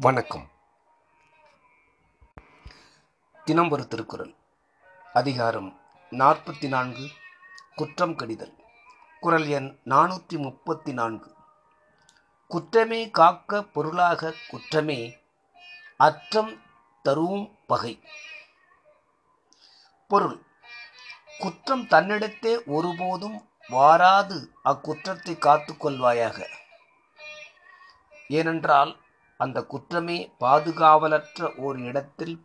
வணக்கம். தினம் ஒரு திருக்குறள். அதிகாரம் நாற்பத்தி நான்கு குற்றம் கடிதல். குரல் எண் நானூற்றி முப்பத்தி நான்கு குற்றமே காக்க பொருளாக குற்றமே அற்றம் தரும் பகை. பொருள். குற்றம் தன்னிடத்தே ஒருபோதும் வாராது அக்குற்றத்தை காத்து கொள்வாயாக. ஏனென்றால் அந்த குற்றமே பாதுகாவலற்ற ஓர் இடத்தில்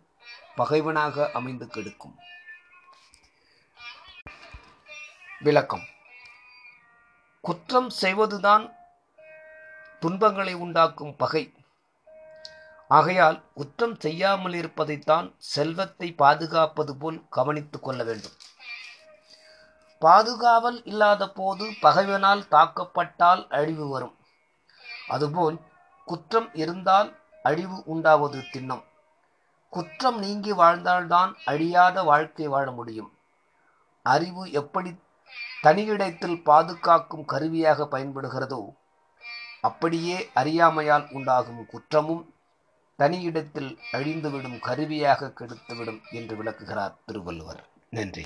பகைவனாக அமைந்து கெடுக்கும். விளக்கம். குற்றம் செய்வதுதான் துன்பங்களை உண்டாக்கும் பகை. ஆகையால் குற்றம் செய்யாமல் இருப்பதைத்தான் செல்வத்தை பாதுகாப்பது போல் கவனித்துக் கொள்ள வேண்டும். பாதுகாவல் இல்லாத போது பகைவனால் தாக்கப்பட்டால் அழிவு வரும். அதுபோல் குற்றம் இருந்தால் அழிவு உண்டாவது திண்ணம். குற்றம் நீங்கி வாழ்ந்தால்தான் அழியாத வாழ்க்கை வாழ முடியும். அறிவு எப்படி தனியிடத்தில் பாதுகாக்கும் கருவியாக பயன்படுகிறதோ அப்படியே அறியாமையால் உண்டாகும் குற்றமும் தனியிடத்தில் அழிந்துவிடும் கருவியாக கெடுத்துவிடும் என்று விளக்குகிறார் திருவள்ளுவர். நன்றி.